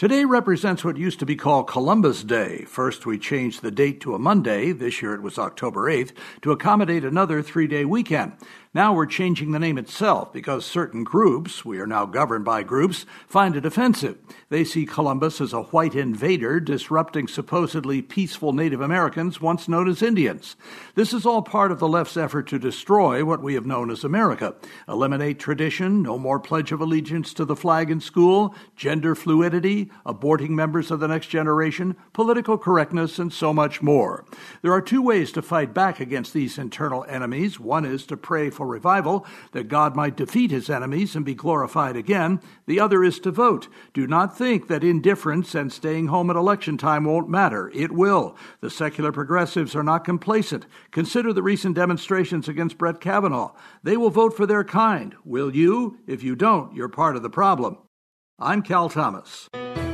Today represents what used to be called Columbus Day. First, we changed the date to a Monday. This year it was October 8th to accommodate another three day weekend. Now we're changing the name itself because certain groups, we are now governed by groups, find it offensive. They see Columbus as a white invader disrupting supposedly peaceful Native Americans once known as Indians. This is all part of the left's effort to destroy what we have known as America. Eliminate tradition, no more Pledge of Allegiance to the flag in school, gender fluidity, aborting members of the next generation, political correctness, and so much more. There are two ways to fight back against these internal enemies. One is to pray for revival, that God might defeat his enemies and be glorified again. The other is to vote. Do not think that indifference and staying home at election time won't matter. It will. The secular progressives are not complacent. Consider the recent demonstrations against Brett Kavanaugh. They will vote for their kind. Will you? If you don't, you're part of the problem. I'm Cal Thomas.